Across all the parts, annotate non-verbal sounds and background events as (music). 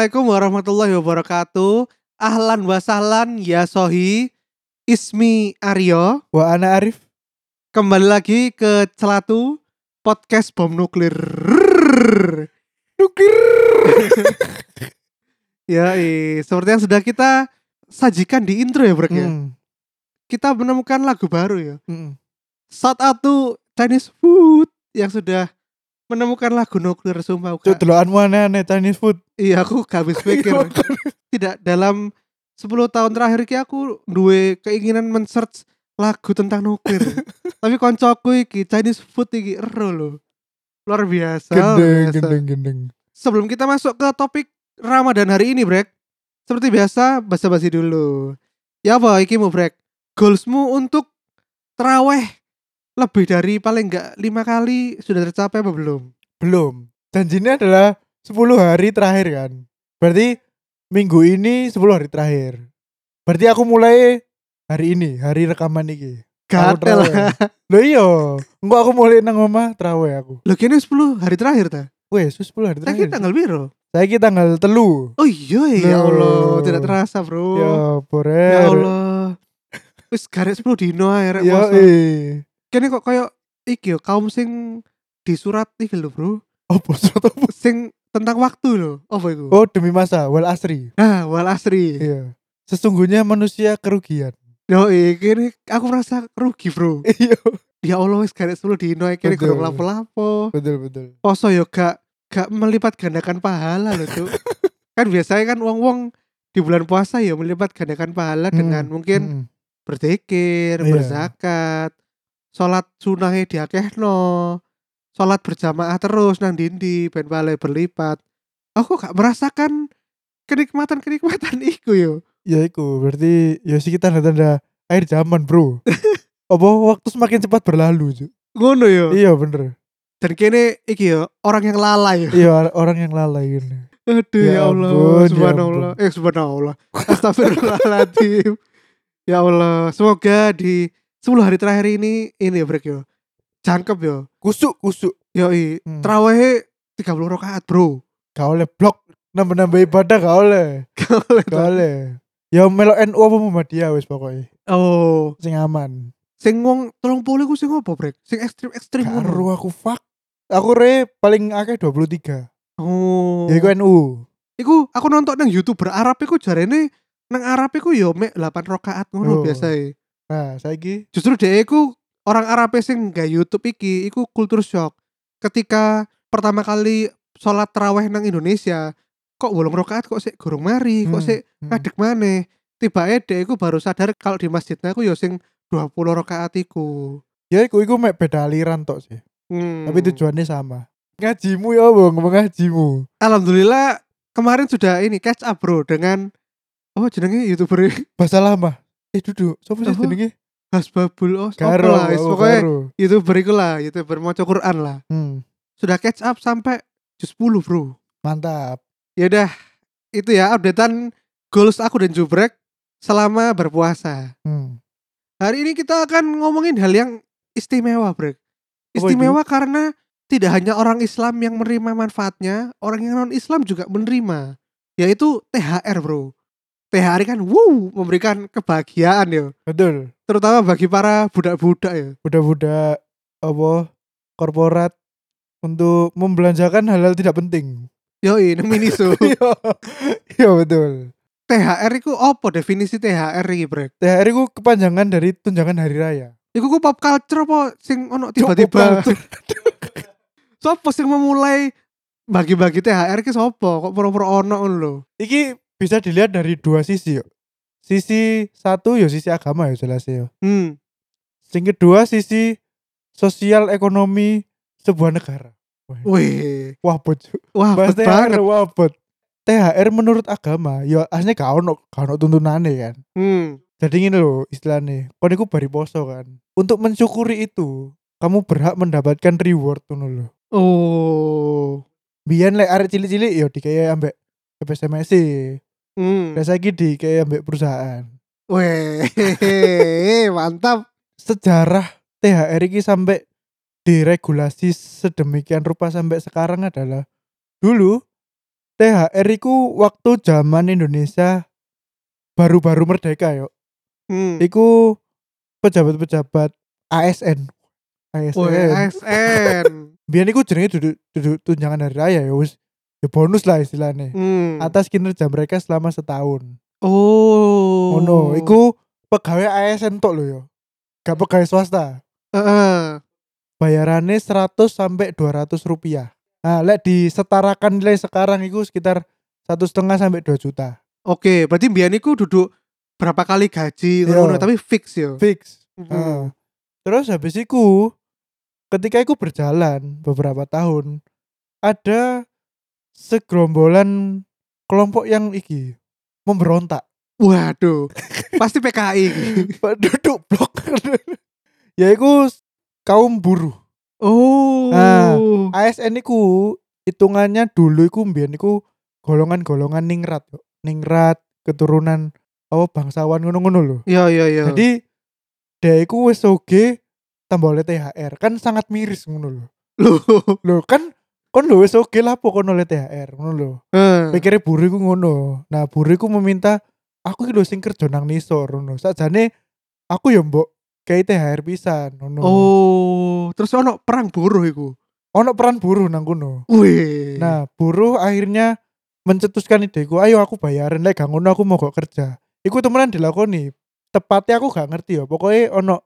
Assalamualaikum warahmatullahi wabarakatuh. Ahlan wa sahlan ya sohi. Ismi Aryo. Wah ana Arif Kembali lagi ke Celatu Podcast Bom Nuklir. Nuklir (laughs) Ya, seperti yang sudah kita sajikan di intro ya, Brek ya. Hmm, Kita menemukan lagu baru ya. hmm. Saat satu Chinese food yang sudah menemukan lagu nuklir sumpah Cuk Kak. delokanmu aneh-aneh Chinese food Iya, aku habis (laughs) pikir. Tidak dalam 10 tahun terakhir ki aku duwe keinginan men-search lagu tentang nuklir. (laughs) Tapi koncoku iki Chinese food iki ero lho. Luar biasa. Gendeng biasa. gendeng gendeng Sebelum kita masuk ke topik Ramadan hari ini, Brek. Seperti biasa, basa-basi dulu. Ya apa iki mu, Brek? Goalsmu untuk teraweh lebih dari paling enggak lima kali sudah tercapai apa belum? Belum Janjinya adalah 10 hari terakhir kan Berarti minggu ini 10 hari terakhir Berarti aku mulai hari ini Hari rekaman ini Gatel. (laughs) Loh iya Enggak aku mulai nang omah terawih aku Loh kini 10 hari terakhir ta? Weh 10 hari Saya terakhir tanggal biru. Saya kita tanggal telu Oh iya ya. Allah, tidak terasa, Bro. Ya Ya borer Allah. Wis garet 10 dino ae rek Ya eh Kene kok kayak iki yo kaum sing di surat iki lho, Bro. Apa surat apa? Sing tentang waktu lho. Apa iku? Oh demi masa Wal asri Nah, wal asri. Iya Sesungguhnya manusia kerugian Yo iki ini aku merasa rugi, Bro. (laughs) Iya Ya Allah wis garet 10 dino ae kene Betul. kurang lapo-lapo. Betul betul Poso yo gak gak melipat gandakan pahala loh, Cuk. (laughs) kan biasanya kan wong-wong di bulan puasa ya melipat gandakan pahala dengan Hmm, mungkin hmm. berzikir, Iya. berzakat, sholat sunahnya diakehno, sholat berjamaah terus nang dindi ben pahala berlipat. Aku gak merasakan kenikmatan-kenikmatan (laughs) iku yo. Ya iku berarti ya sih kita tanda air zaman bro (laughs) Apa waktu semakin cepat berlalu. Ngono yo. Iya bener Dan kene iki yo orang yang lalai. yo. Iya or- orang yang lalai ini Aduh Ya ya, Allah, ampun, ya subhanallah. Eh subhanallah. Astagfirullahaladzim. (laughs) ya Allah, semoga di 10 hari terakhir ini ini ya Brek yo. Cangkep yo. Kusuk kusuk Yo i, Hmm. terawih 30 rakaat, Bro. Gak oleh blok Nambah-nambah ibadah gak oleh (laughs) Gak oleh Ya melo NU apa Muhammadiyah wis pokoknya Oh, Sing aman sing wong 30 ku sing opo, Brek? Sing ekstrim-ekstrim ngono. Karo aku fuck Aku re paling akeh 23 Oh. Ya iku NU Iku aku nonton nang YouTuber Arab iku jarene nang Arab iku yo mek 8 rakaat ngono Oh. biasa Nah saiki Justru dia iku orang Arab sing gak YouTube iki iku kultur shock. Ketika pertama kali sholat terawih nang Indonesia, kok wolong rakaat kok sik gorong mari, kok Hmm, sik hmm. ngadeg maneh. Tiba dia iku baru sadar kalau di masjidnya aku yo sing 20 rakaat iku. Ya iku iku mek beda aliran tok sih Hmm. Tapi tujuannya sama Ngajimu ya apa ngomong ngajimu Alhamdulillah kemarin sudah ini catch up bro dengan oh jenenge youtuber Bahasa lama Eh duduk. Siapa sih jenenge? Hasbabul oh Karo lah oh, pokoknya karo. youtuber iku lah youtuber maca Quran lah. Hmm, sudah catch up sampai juz 10 bro. Mantap. Ya udah itu ya updatean goals aku dan Jubrek selama berpuasa. Hmm. hari ini kita akan ngomongin hal yang istimewa brek. Apa istimewa karena tidak hanya orang Islam yang menerima manfaatnya orang yang non Islam juga menerima yaitu THR bro THR kan wow memberikan kebahagiaan ya. Betul. Terutama bagi para budak-budak ya. Budak-budak Apa Korporat Untuk membelanjakan hal-hal tidak penting. Yo ini miniso (laughs) Iya Iya betul. THR itu apa definisi THR ini brek? THR itu kepanjangan dari tunjangan hari raya. Iku ku pop culture apa sing ono tiba-tiba. Sopo sing memulai bagi-bagi THR ki sopo? Kok pura-pura ono ngono lho. Iki bisa dilihat dari dua sisi yuk. Sisi satu ya sisi agama ya jelas ya Hmm. Sing kedua sisi Sosial ekonomi Sebuah negara Wih, Wah bocok wah Bahas THR banget. wabot. THR menurut agama ya aslinya gak ono gak ono tuntunane kan. Hmm. Jadi ini loh istilahnya. Kon iku bari poso kan. Untuk mensyukuri itu, kamu berhak mendapatkan reward ngono lho. Oh. Biyen lek arek cilik-cilik ya dikaya ambek SMS Hmm. Lah saiki di kayak ambek perusahaan. Weh, (laughs) mantap. Sejarah THR iki sampai diregulasi sedemikian rupa sampai sekarang adalah dulu THR iku waktu zaman Indonesia baru-baru merdeka yo. Hmm. Iku pejabat-pejabat ASN. ASN. Weh, ASN. (laughs) Biar iku jenenge duduk duduk tunjangan hari raya ya wis ya bonus lah istilahnya. Hmm. Atas kinerja mereka selama setahun. Oh. Ngono, iku pegawai ASN tok lho yo. Gak pegawai swasta. Heeh. Bayarannya 100 sampai 200 rupiah. Nah, lek disetarakan nilai sekarang itu sekitar satu setengah sampai 2 juta. Oke, berarti mbiyen iku duduk berapa kali gaji Iya. ngono tapi fix yo. Fix. Hmm. Nah, terus habis itu ketika itu berjalan beberapa tahun ada segerombolan kelompok yang iki memberontak Waduh. Pasti PKI. (laughs) duduk blok yaitu kaum buruh Oh. Nah, ASN iku hitungannya dulu iku mbiyen iku golongan-golongan ningrat yo. ningrat keturunan apa bangsawan ngono-ngono lho Iya iya iya. jadi dia iku wis oge tambah oleh THR kan sangat miris ngono lho Loh. lho kan kon lho wis oge lah pokoknya oleh THR ngono lho Eh. pikirnya buruh iku ngono nah buruh iku meminta aku iki lho sing kerja nang nisor ngono sakjane aku ya mbok kayak THR pisan ngono Oh, terus ono perang buruh iku. ono peran buruh nang kono Wih. nah buruh akhirnya mencetuskan ideku ayo aku bayarin lek gak ngono aku mau kok kerja iku temenan dilakoni tepatnya aku gak ngerti ya pokoknya ono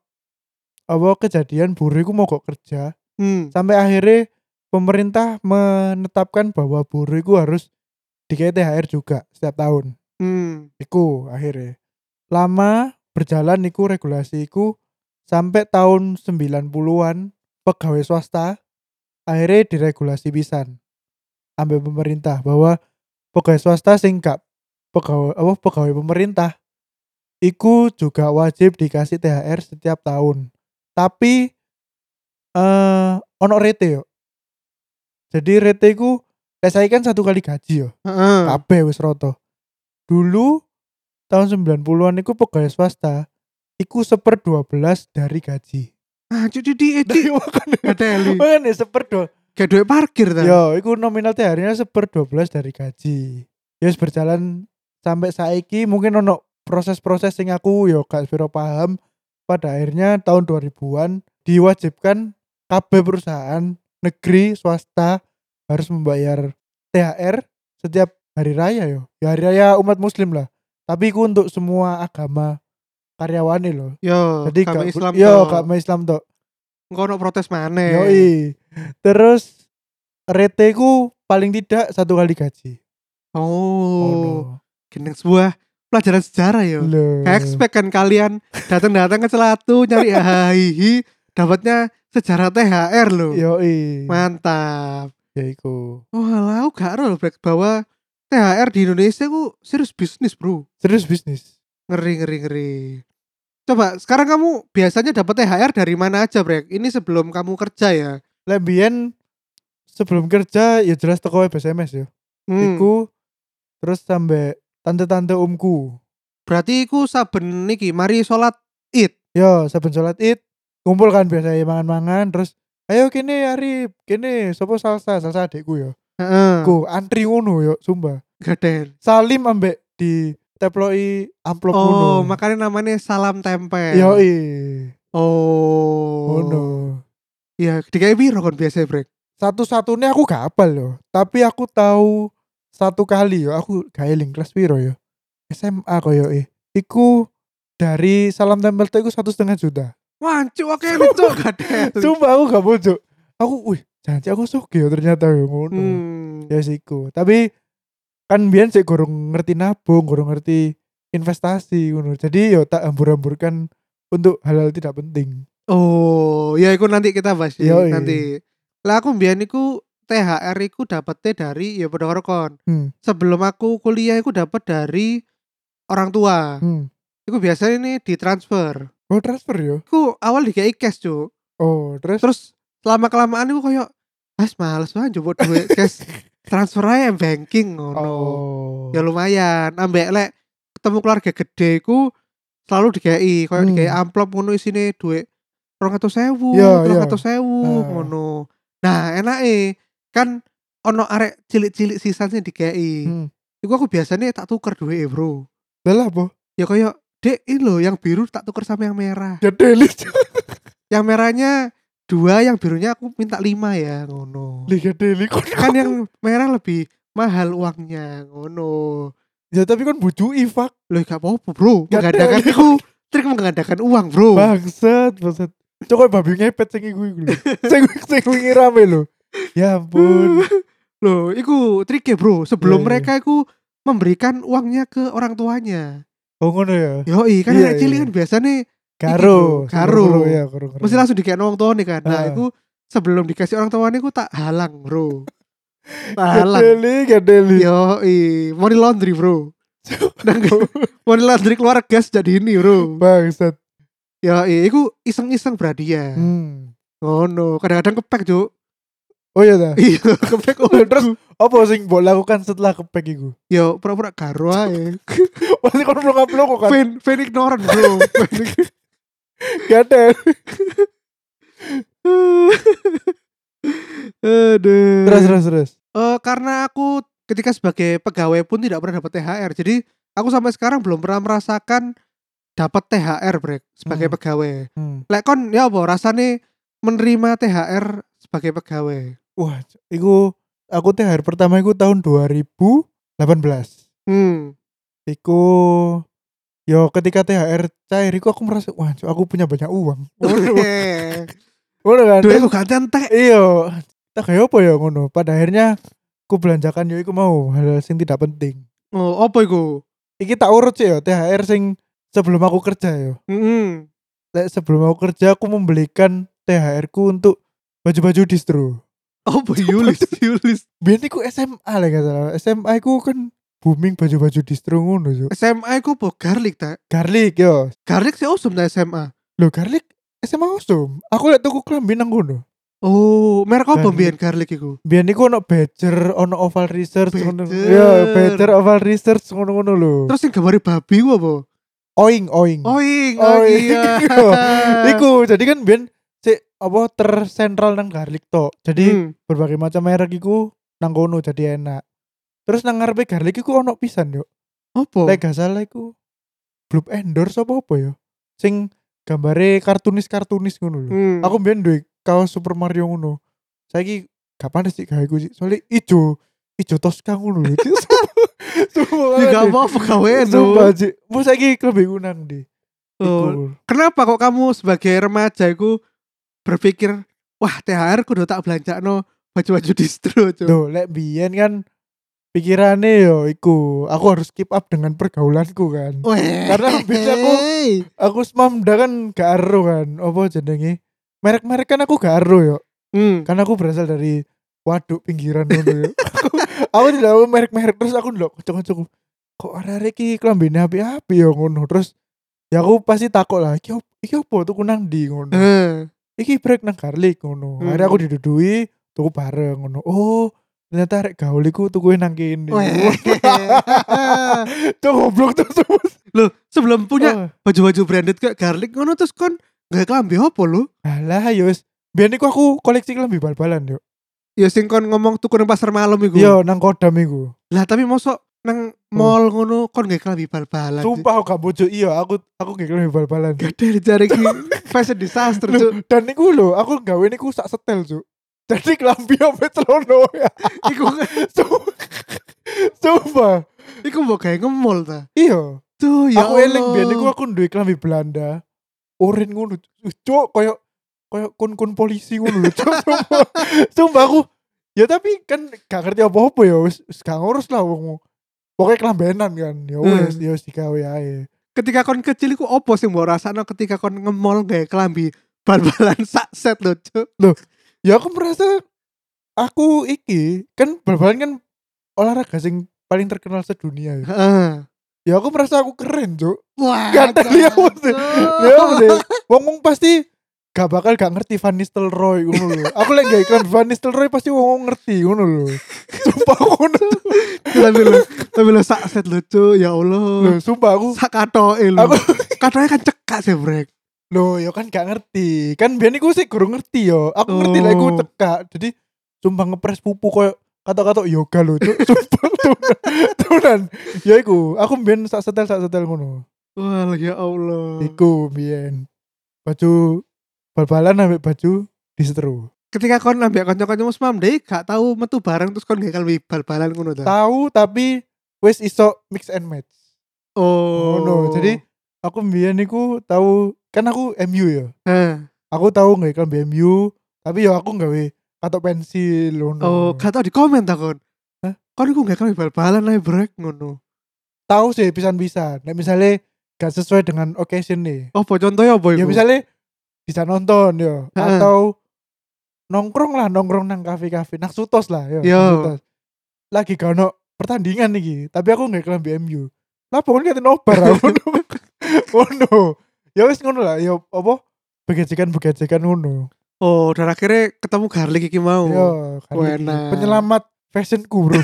apa kejadian buruh iku mau kok kerja Hmm. sampai akhirnya pemerintah menetapkan bahwa buruh itu harus dikai THR juga setiap tahun. Hmm. Iku akhirnya. Lama berjalan iku regulasi iku sampai tahun 90-an pegawai swasta akhirnya diregulasi pisan ambil pemerintah bahwa pegawai swasta sing gak pegawai apa pegawai pemerintah iku juga wajib dikasih THR setiap tahun. Tapi eh ono rete yo. Jadi iku lek saiki kan satu kali gaji yo. Heeh. Kabeh wis rata. Dulu tahun 90-an iku pegawai swasta iku seper 12 dari gaji. Ah, cuci (laughs) di edi. Ngeteli. makanya seper dua Kayak duit parkir ta. Yo, iku nominal THR-nya seper 12 dari gaji. Ya wis berjalan sampai saiki mungkin ono proses-proses sing aku yo gak sepiro paham. Pada akhirnya tahun 2000-an diwajibkan kabeh perusahaan negeri swasta harus membayar THR setiap hari raya yo. Ya hari raya umat muslim lah. Tapi iku untuk semua agama karyawane loh. Yo, Jadi kami Islam yo toh. gak Islam tok. Engko ono protes maneh. Yoi. Terus rete ku paling tidak satu kali gaji. Oh, gendeng sebuah pelajaran sejarah yo. Kayak expect kan kalian datang-datang ke Celatu nyari (laughs) hihi dapatnya sejarah THR loh. Yoi. Mantap. Ya iku. Oh, lah gak roll Brek, bahwa THR di Indonesia ku serius bisnis, Bro. Serius bisnis. Ngeri ngeri ngeri. Coba sekarang kamu biasanya dapat THR dari mana aja, Brek? Ini sebelum kamu kerja ya. Lebien sebelum kerja ya jelas toko web SMS ya. Hmm. Iku terus sampai tante-tante omku. Berarti iku saben niki mari sholat Id. Yo, saben sholat id kumpul kan biasa mangan-mangan terus ayo kene hari kene sopo salsa salsa adikku yo. Heeh. Ku antri ngono yo, sumpah. Gaden. Salim ambek di teploi amplop ngono. Oh, makanya namanya salam tempel. Yoi. Oh. Ngono. Iya, dikai piro kon biasa, Brek? Satu-satunya aku gak hafal loh. Tapi aku tahu satu kali yo aku gak eling kelas piro yo. SMA koyo eh. Iku dari salam tempel itu satu setengah juta. Wancuk oke lucu gaden. Sumpah aku gak bojo. Aku wih, janji aku suki yo ternyata yo ngono. Hmm. Ya siku. Tapi kan biyen sik gorong ngerti nabung, gorong ngerti investasi ngono. Jadi yo tak hambur-hamburkan untuk hal-hal tidak penting. Oh, ya iku nanti kita bahas Yoi. nanti. Lah aku mbiyen iku THR iku dapetnya dari ya padha kon. Hmm. Sebelum aku kuliah iku dapat dari orang tua. Hmm. Iku biasanya ini ditransfer. Oh transfer yo. Iku awal dikai cash, Cuk. Oh, terus Terus lama kelamaan iku koyo Mas males banget njupuk duit cash. (laughs) transfer aja banking ngono. Oh. Ya lumayan. Ambek lek ketemu keluarga gede ku selalu dikei koyo Hmm. dikei amplop ngono isine duit 200.000, Iya, iya. 300.000 Ah. ngono. Nah, enake kan ono arek cilik-cilik sisanya dikei. Hmm. Iku aku biasanya tak tuker duit bro. Lah apa? Ya koyo dek ini loh yang biru tak tuker sama yang merah. Gede li. Yang merahnya dua, yang birunya aku minta lima ya ngono. Li gede li. Kan yang merah lebih mahal uangnya ngono. Ya tapi kan bucu ifak. Loh gak apa-apa bro. Gak ada. itu trik menggandakan uang bro. Bangsat, bangsat. Coba babi ngepet sing iku iku lho. Sing sing wingi rame lho. Ya ampun. Loh, itu triknya bro. Sebelum Iya, iya. mereka itu memberikan uangnya ke orang tuanya. Oh ngono ya. Yoi, kan Iya, anak cilik iya. kan biasanya Karo. Karo. Karo ya, karo. karo. mesti langsung dikasih orang tua nih kan. Nah, Ah. itu sebelum dikasih orang tuanya itu tak halang bro. (laughs) Tak halang. li, gede li. Yoi, money laundry bro. (laughs) Nang money laundry keluar gas jadi ini bro. Bangsat. Yoi, itu iseng-iseng berarti ya. Hmm. Oh no, kadang-kadang kepek cuk. Oh iya dah. Iya, kepek oh, (laughs) Terus apa sing mbok lakukan setelah kepek iku? Yo, pura-pura karo ae. (laughs) Pasti kon belum upload kok kan. Fan, fan ignorant bro. (laughs) Gede. Aduh. Terus terus terus. Eh, karena aku ketika sebagai pegawai pun tidak pernah dapat THR. Jadi aku sampai sekarang belum pernah merasakan dapat THR brek sebagai Hmm. pegawai. Hmm. Lek kon ya apa rasane menerima THR sebagai pegawai. Wah, iku aku THR pertama iku tahun 2018. Hmm. Iku yo ketika THR cair iku aku merasa wah aku punya banyak uang. (laughs) Ngono kan. Duit aku gak entek. Iya. Tak kayak apa ya ngono. Pada akhirnya aku belanjakan yo iku mau hal sing tidak penting. Oh, apa iku? Iki tak urut sih yo THR sing sebelum aku kerja yo. Heeh. Lek sebelum aku kerja aku membelikan THR ku untuk baju-baju distro. (laughs) Apa Yulis? Yulis. Biar iku SMA lah gak salah. SMA ku kan booming baju-baju distro ngono Cuk. SMA ku apa garlic ta? Garlic yo. Garlic sih awesome ta SMA. Loh garlic SMA awesome. Aku liat tuku klambi nang kono. Oh, merek apa mbiyen garlic iku? Biar niku ono Badger, ono Oval Research ngono. Badger. Ya, Badger Oval Research ngono-ngono lho. Terus yang gambare babi ku apa? Oing, oing. Oing, Oh, oh iya. (laughs) Iku jadi kan biar si apa tersentral nang garlic tok. Jadi Hmm. berbagai macam merek iku nang kono jadi enak. Terus nang ngarepe garlic iku ono pisan yo. Apa? Lek gak salah iku Blue Endorse apa apa ya? Sing gambare kartunis-kartunis ngono lho. Hmm. Aku mbiyen duwe kaos Super Mario ngono. Saiki gak panas sih gawe sih. Soalnya ijo, ijo Tosca ngono lho. (laughs) Ya gak apa-apa gawe. Sumpah, Cik. Mu saiki lebih kunang di. Oh. Kenapa kok kamu sebagai remaja iku berpikir wah THR kudu tak belanjakno baju-baju (laughs) distro cuy. Tuh, lek biyen kan pikirannya yo iku, aku harus keep up dengan pergaulanku kan. Weh. Karena bisa aku- Aku semamda kan gak ero kan, apa jenenge? Merek-merek kan aku gak ero yo. Hmm. Karena aku berasal dari waduk pinggiran yo. (laughs) aku, aku tidak tahu merek-merek terus aku ndelok kocok-kocok. Kok arek iki api-api yo ngono. Terus ya aku pasti takut lah, iki iki opo tuku nang ndi ngono. Eh. Iki break nang garlic ngono. Hmm. Akhirnya aku didudui tuku bareng ngono. Oh, ternyata arek gaul iku tuku nang kene. (laughs) Tuh goblok tuh. Loh, sebelum punya Oh, baju-baju branded kayak garlic ngono terus kon gak kelambi apa lo? Alah yo wis. Biyen iku aku koleksi klambi bal-balan yo. Ya sing kon ngomong tuku nang pasar malam iku. Yo nang kodam iku. Lah tapi mosok nang mall ngono kon gak kelambi bal-balan. Sumpah aku gak bojo iya aku aku gak klambi bal-balan. Gak ada jari ki (laughs) fashion disaster cuy. Dan niku lho, aku gawe niku sak setel, Cuk. Jadi klambi sampe celono ya. (laughs) Iku Sumpah. Iku mbok gawe nge-mall ta. Iya. Tuh ya aku eling biyen niku aku duwe klambi Belanda. Oren ngono. Cuk, koyo koyo kun-kun polisi ngono lho. Cuk, (laughs) Sumpah. Aku Ya tapi kan gak ngerti apa-apa ya wis gak ngurus lah wong. Pokoknya kelambenan kan. Ya wis, ya wis digawe ae. ketika kon kecil iku opo sing mbok rasakno ketika kon nge-mall gawe kelambi bal-balan (laughs) sak set lho cuy. Ya aku merasa aku iki kan bal-balan kan olahraga sing paling terkenal sedunia ya. Heeh. Ya aku merasa aku keren, Cuk. Wah. Gak ada lihat, maksudnya. Ya. Wong wong pasti gak bakal gak ngerti Van Nistelrooy ngono lho. Aku lek gak iklan Van Nistelrooy pasti wong ngerti ngono lho. Sumpah ngono. tapi lo tapi lo sak set lucu ya Allah Lho, sumpah aku sak katoke lo Aku- katoke kan cekak sih brek Loh, ya kan gak ngerti. Kan biyen iku sih kurang ngerti yo. Aku ngerti lah iku Oh. teka. Jadi sumpah ngepres pupu koyo kata-kata yoga lho, Cuk. (laughs) Sumpah tunan. Tunan. Ya iku, aku biyen sak setel sak setel ngono. wah ya Allah Iku biyen. Baju bal-balan ambek baju diseteru. ketika kon ambek kanca-kancamu semam deh gak tahu metu bareng terus kon gak kalwi bal-balan ngono ta Tahu tapi wis iso mix and match. oh Ngono. Jadi aku biyen iku tahu kan aku MU ya. Heh. Aku tahu nggak iklan BMU, tapi ya aku gawe katok pensil ngono. oh gak tau di komen ta kon Hah? kon iku gak kalwi bal-balan ae brek ngono tahu sih pisan-pisan. Nek misalnya gak sesuai dengan occasion nih. apa contohnya apa iku Ya misalnya bisa nonton ya Heeh. atau nongkrong lah nongkrong nang kafe-kafe nang sutos lah ya. Yo. nang Sutos. Lagi gak ono pertandingan nih tapi aku nggak iklan BMU. Lah pokoknya kita nobar ngono. (laughs) Ngono. Ya wis ngono lah ya apa begejekan-begejekan ngono. oh dan akhirnya ketemu garlic iki mau enak. penyelamat fashionku, Bro.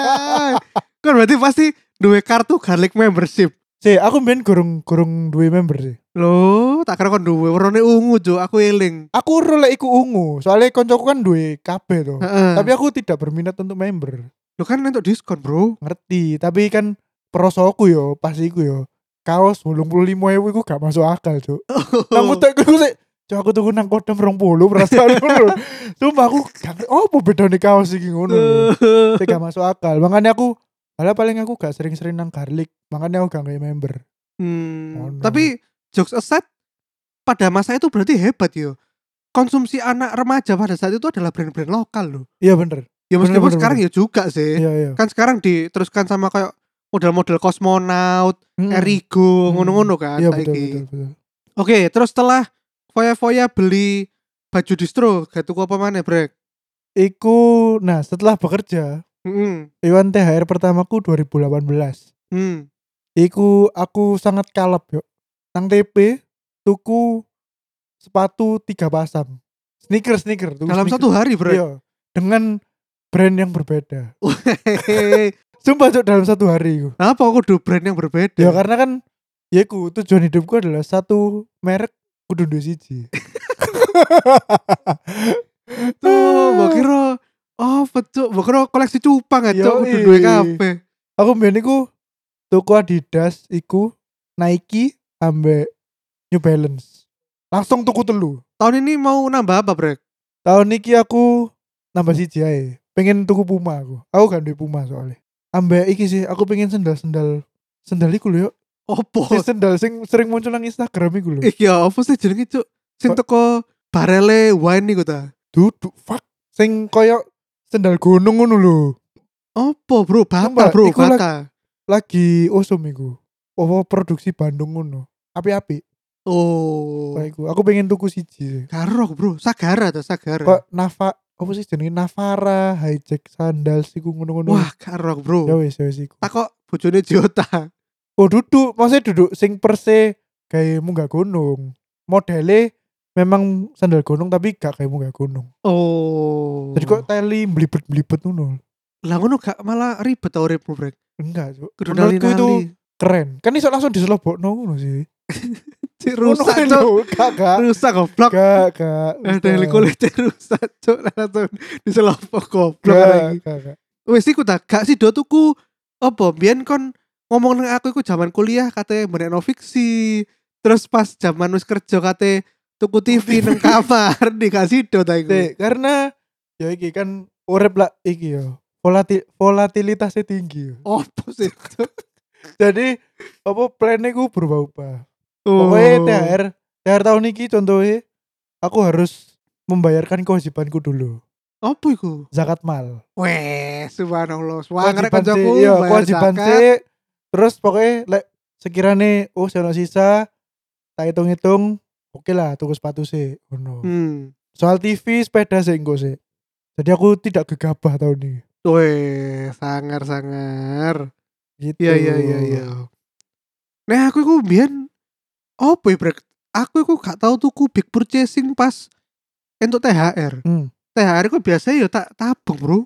(laughs) kan berarti pasti duwe kartu garlic membership sih, aku main gurung gurung duwe member sih. Loh, tak kira kon duwe warnane ungu, Jo. Aku eling. Aku role iku ungu, soalnya koncoku kan duwe kabeh to. Heeh. Tapi aku tidak berminat untuk member. Lo kan untuk diskon, Bro. Ngerti, tapi kan perosoku yo, pas iku yo. Kaos 85.000 iku gak masuk akal, Cuk. Nang mutek iku sik Cuk aku tuku nang kodam 20 perasaan ngono. Sumpah aku gak oh, apa bedane kaos iki ngono. (laughs) Sik gak masuk akal. Makanya aku Malah paling aku gak sering-sering nang garlic, makanya aku gak member. Hmm, Oh, no. Tapi jokes aside, pada masa itu berarti hebat yo. Konsumsi anak remaja pada saat itu adalah brand-brand lokal loh. Iya bener. Ya Bener, meskipun bener, sekarang ya juga sih. Iya iya. Kan sekarang diteruskan sama kayak model-model kosmonaut, Mm. Erigo, Hmm. ngono-ngono kan. Iya betul, betul betul. Oke, terus setelah foya-foya beli baju distro, gak tuku apa mana, Brek? Iku nah setelah bekerja Hmm. Iwan THR pertamaku 2018 Hmm. Iku aku sangat kalap yuk Nang TP Tuku Sepatu tiga pasang Sneaker sneaker tuku Dalam sneaker. satu hari, Brek. Iya Dengan brand yang berbeda. Sumpah Cuk dalam satu hari iku. Apa kudu brand yang berbeda? Ya karena kan Ya iku tujuan hidupku adalah Satu merek Kudu dua siji (laughs) Tuh, mbok kira oh, betul. Mbok kira koleksi cupang aja Yoi. kudu duwe kabeh. Aku mbien iku Tuku Adidas Iku Nike Ambek New Balance Langsung tuku telu Tahun ini mau nambah apa, Brek? tahun niki aku nambah siji ae. Pengen tuku Puma aku. Aku gak duwe Puma soalnya. Ambek iki sih aku pengen sendal-sendal sendal iku lho yuk. Opo? Si sendal sing sering muncul nang Instagram iku lho. Iya, apa sih jenenge, Cuk? Sing teko barele wine niku ta. Duduk fuck sing koyo sendal gunung ngono lho. Opo, Bro? Bata, Bro, iku bata. Lagi osum iku. Apa produksi Bandung ngono. Api-api. Oh. Kayak iku. Aku pengen tuku siji. Karo, Bro. Sagara ta, Sagara. Kok Nava apa sih jenenge Navara hijack sandal iku ngono-ngono. Wah, karo, Bro. ya wis ya wis iku. Tak kok bojone Jota. Oh duduk, maksudnya duduk sing perse kayak munggah gunung. Modelnya memang sandal gunung tapi gak kayak munggah gunung. Oh. Jadi kok teli belibet-belibet ngono. lah ngono gak malah ribet tau uripmu, Brek. Enggak, Cuk. Menurutku itu. Keren. Kan iso langsung diselobokno ngono sih. (laughs) Cik, Ngono rusak, Gak, gak. Rusak goblok. Gak, gak. Ada yang kulit rusak, Cuk. Langsung diselopok goblok. Gak. Wis iku tak gak sih do tuku apa biyen kon ngomong nang aku iku zaman kuliah kate menekno fiksi. Terus pas zaman wis kerja kate tuku TV (laughs) nang kamar dikasih do ta iku. Karena ya iki kan urip lah iki yo. Volatil volatilitasnya tinggi. Opo sih? Jadi apa plannya ku berubah-ubah. Oh. Pokoknya THR, THR tahun ini contohnya aku harus membayarkan kewajibanku dulu. Apa iku? Zakat mal. Weh, subhanallah. Kewajiban kancaku. iya, kewajiban zakat. sih. Terus pokoknya lek sekiranya oh saya sisa tak hitung-hitung oke lah tuku sepatu sih. ngono. Hmm. Soal TV sepeda sih engko sih. Jadi aku tidak gegabah tahun ini. Weh, sangar-sangar. Gitu. Iya iya iya iya. Nah aku iku biyen opo ya brek aku iku gak tahu tuku big purchasing pas untuk THR. Hmm. THR ku biasanya ya tak tabung, Bro.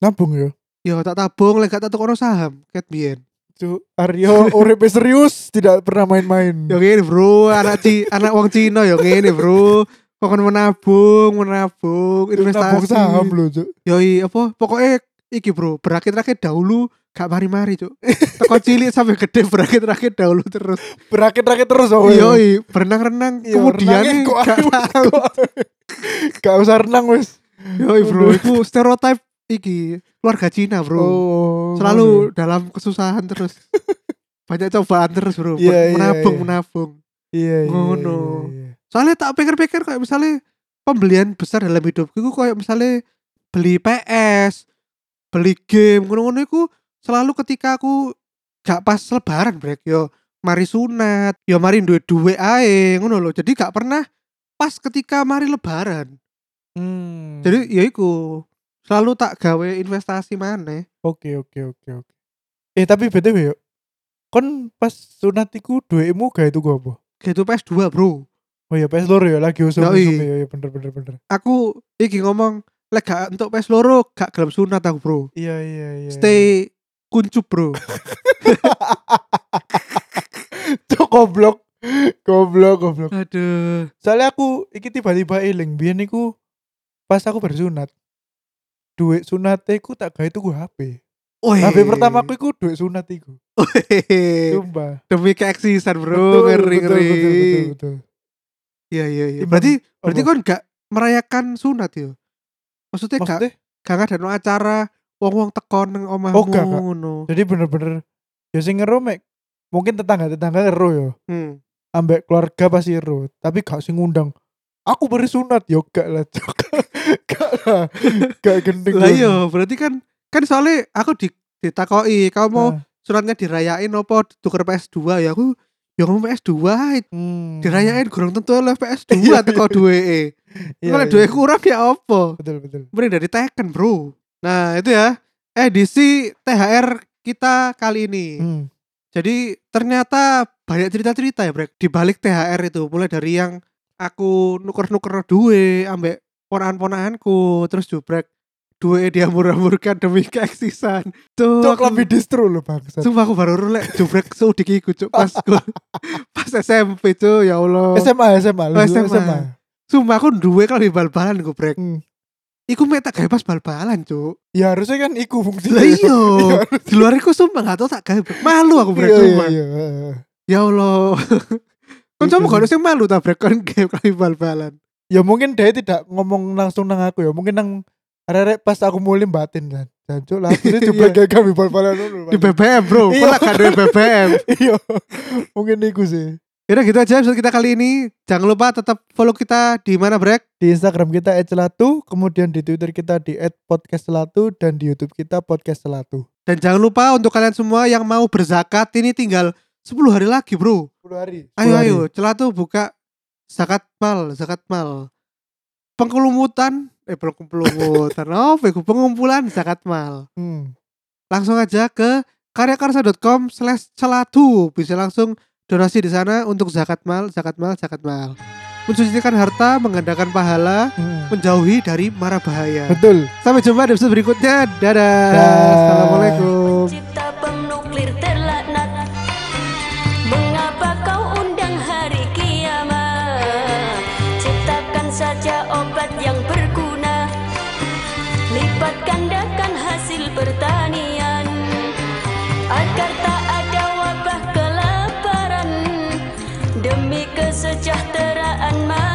Nabung ya. Ya tak tabung lek gak tak tukono saham ket biyen. Cuk, Aryo uripe serius tidak pernah main-main. Ya ngene, Bro, anak ci (laughs) anak wong Cina ya ngene, Bro. Pokoknya menabung, menabung, investasi. Nabung saham lho, Cuk. Yoi apa pokoknya iki bro berakit-rakit dahulu gak mari-mari cuk (laughs) teko cilik sampai gede berakit-rakit dahulu terus Berakit-rakit terus oh. yoi berenang-renang Iya, kemudian kok gak kok- Gak usah renang wis. yoi bro itu stereotip iki keluarga Cina bro Oh. selalu dalam kesusahan terus (laughs) banyak cobaan terus bro Iya, iya, menabung iya. menabung Iya, iya. Ngono. iya, iya. soalnya tak pikir-pikir kayak misalnya pembelian besar dalam hidupku kayak misalnya beli PS beli game ngono-ngono itu selalu ketika aku gak pas lebaran brek yo mari sunat yo mari duwe duwe ae ngono loh jadi gak pernah pas ketika mari lebaran Hmm. jadi ya iku selalu tak gawe investasi mana Oke oke oke oke. Eh tapi btw yuk. Kon pas sunat iku duitmu gak itu gua apa? gitu PS2 bro Oh iya PS loro ya lagi usum usum ya, ya bener bener bener. aku iki ngomong lek gak untuk PS loro gak gelem sunat aku bro Iya iya iya. stay kuncup bro (laughs) Cuk goblok. Goblok goblok. aduh Soalnya aku iki tiba-tiba eling biyen iku pas aku bersunat. Duit sunate ku tak gawe tuku HP. Wih. HP pertamaku iku duit sunat iku. Sumpah. demi keeksisan bro Betul, ngeri betul, ngeri betul, betul, betul. iya iya iya berarti berarti kan gak merayakan sunat ya maksudnya gak Maksudnya gak ada no acara wong wong tekon nang omahmu Oh, gak, gak. ngono jadi bener-bener ya sing ngero mek mungkin tetangga-tetangga ngero ya. hmm. ambek keluarga pasti ero tapi gak sing ngundang aku beri sunat yo gak lah (laughs) gak lah gak gendeng lah dong. iya berarti kan kan soalnya aku di ditakoi kamu mau Nah, sunatnya dirayain apa tuker PS2 ya aku ya ngomong PS2 ae. hmm. dirayain kurang tentu oleh PS2 Iya, teko duwe Iya, kalau iya. duwe kurang ya apa? Betul betul. Mending dari Tekken bro. Nah itu ya Edisi THR kita kali ini. Hmm. Jadi ternyata banyak cerita-cerita ya Brek. Di balik THR itu Mulai dari yang aku nuker-nuker duwe Ambek ponakan-ponakanku Terus jubrek Duwe dia murah-murahkan demi keeksisan. Tuh aku- lebih distro lo bangsa Sumpah aku baru rulek jubrek seudik iku cuk pas (laughs) pas SMP cuk ya Allah. SMA SMA lu Oh, SMA, SMA. Sumpah aku duwe kalau di bal-balan gue brek. Hmm. Iku mek tak gawe pas bal-balan cuk. ya harusnya kan iku fungsinya Lah iya. (laughs) Di luar iku sumpah gak tau tak gawe. Malu aku brek iya, iya, sumpah. iya. Ya Allah. (laughs) Kan kamu gak harusnya malu tak brek kan gawe kali bal-balan. ya mungkin dia tidak ngomong langsung nang aku ya mungkin nang arek pas aku mulai batin kan jancuk lah akhirnya coba kayak kami bal-balan dulu Di BBM bro. Kok Iya. tak ada BBM. (laughs) iya mungkin iku sih Yaudah gitu aja episode kita kali ini. Jangan lupa tetap follow kita di mana brek. di Instagram kita @celatu, kemudian di Twitter kita di @podcastcelatu dan di YouTube kita podcast celatu. Dan jangan lupa untuk kalian semua yang mau berzakat ini tinggal 10 hari lagi bro. 10 hari. Ayo ayo, celah tuh buka zakat mal, zakat mal. Pengkelumutan, eh pengkelumutan, (laughs) apa itu? Pengumpulan zakat mal. Hmm. Langsung aja ke karyakarsa.com slash celatu. Bisa langsung donasi di sana untuk zakat mal, zakat mal, zakat mal. Mensucikan harta, menggandakan pahala, Hmm. menjauhi dari mara bahaya. Betul. Sampai jumpa di episode berikutnya. Dadah. Dah. Assalamualaikum. Kesejahteraan manusia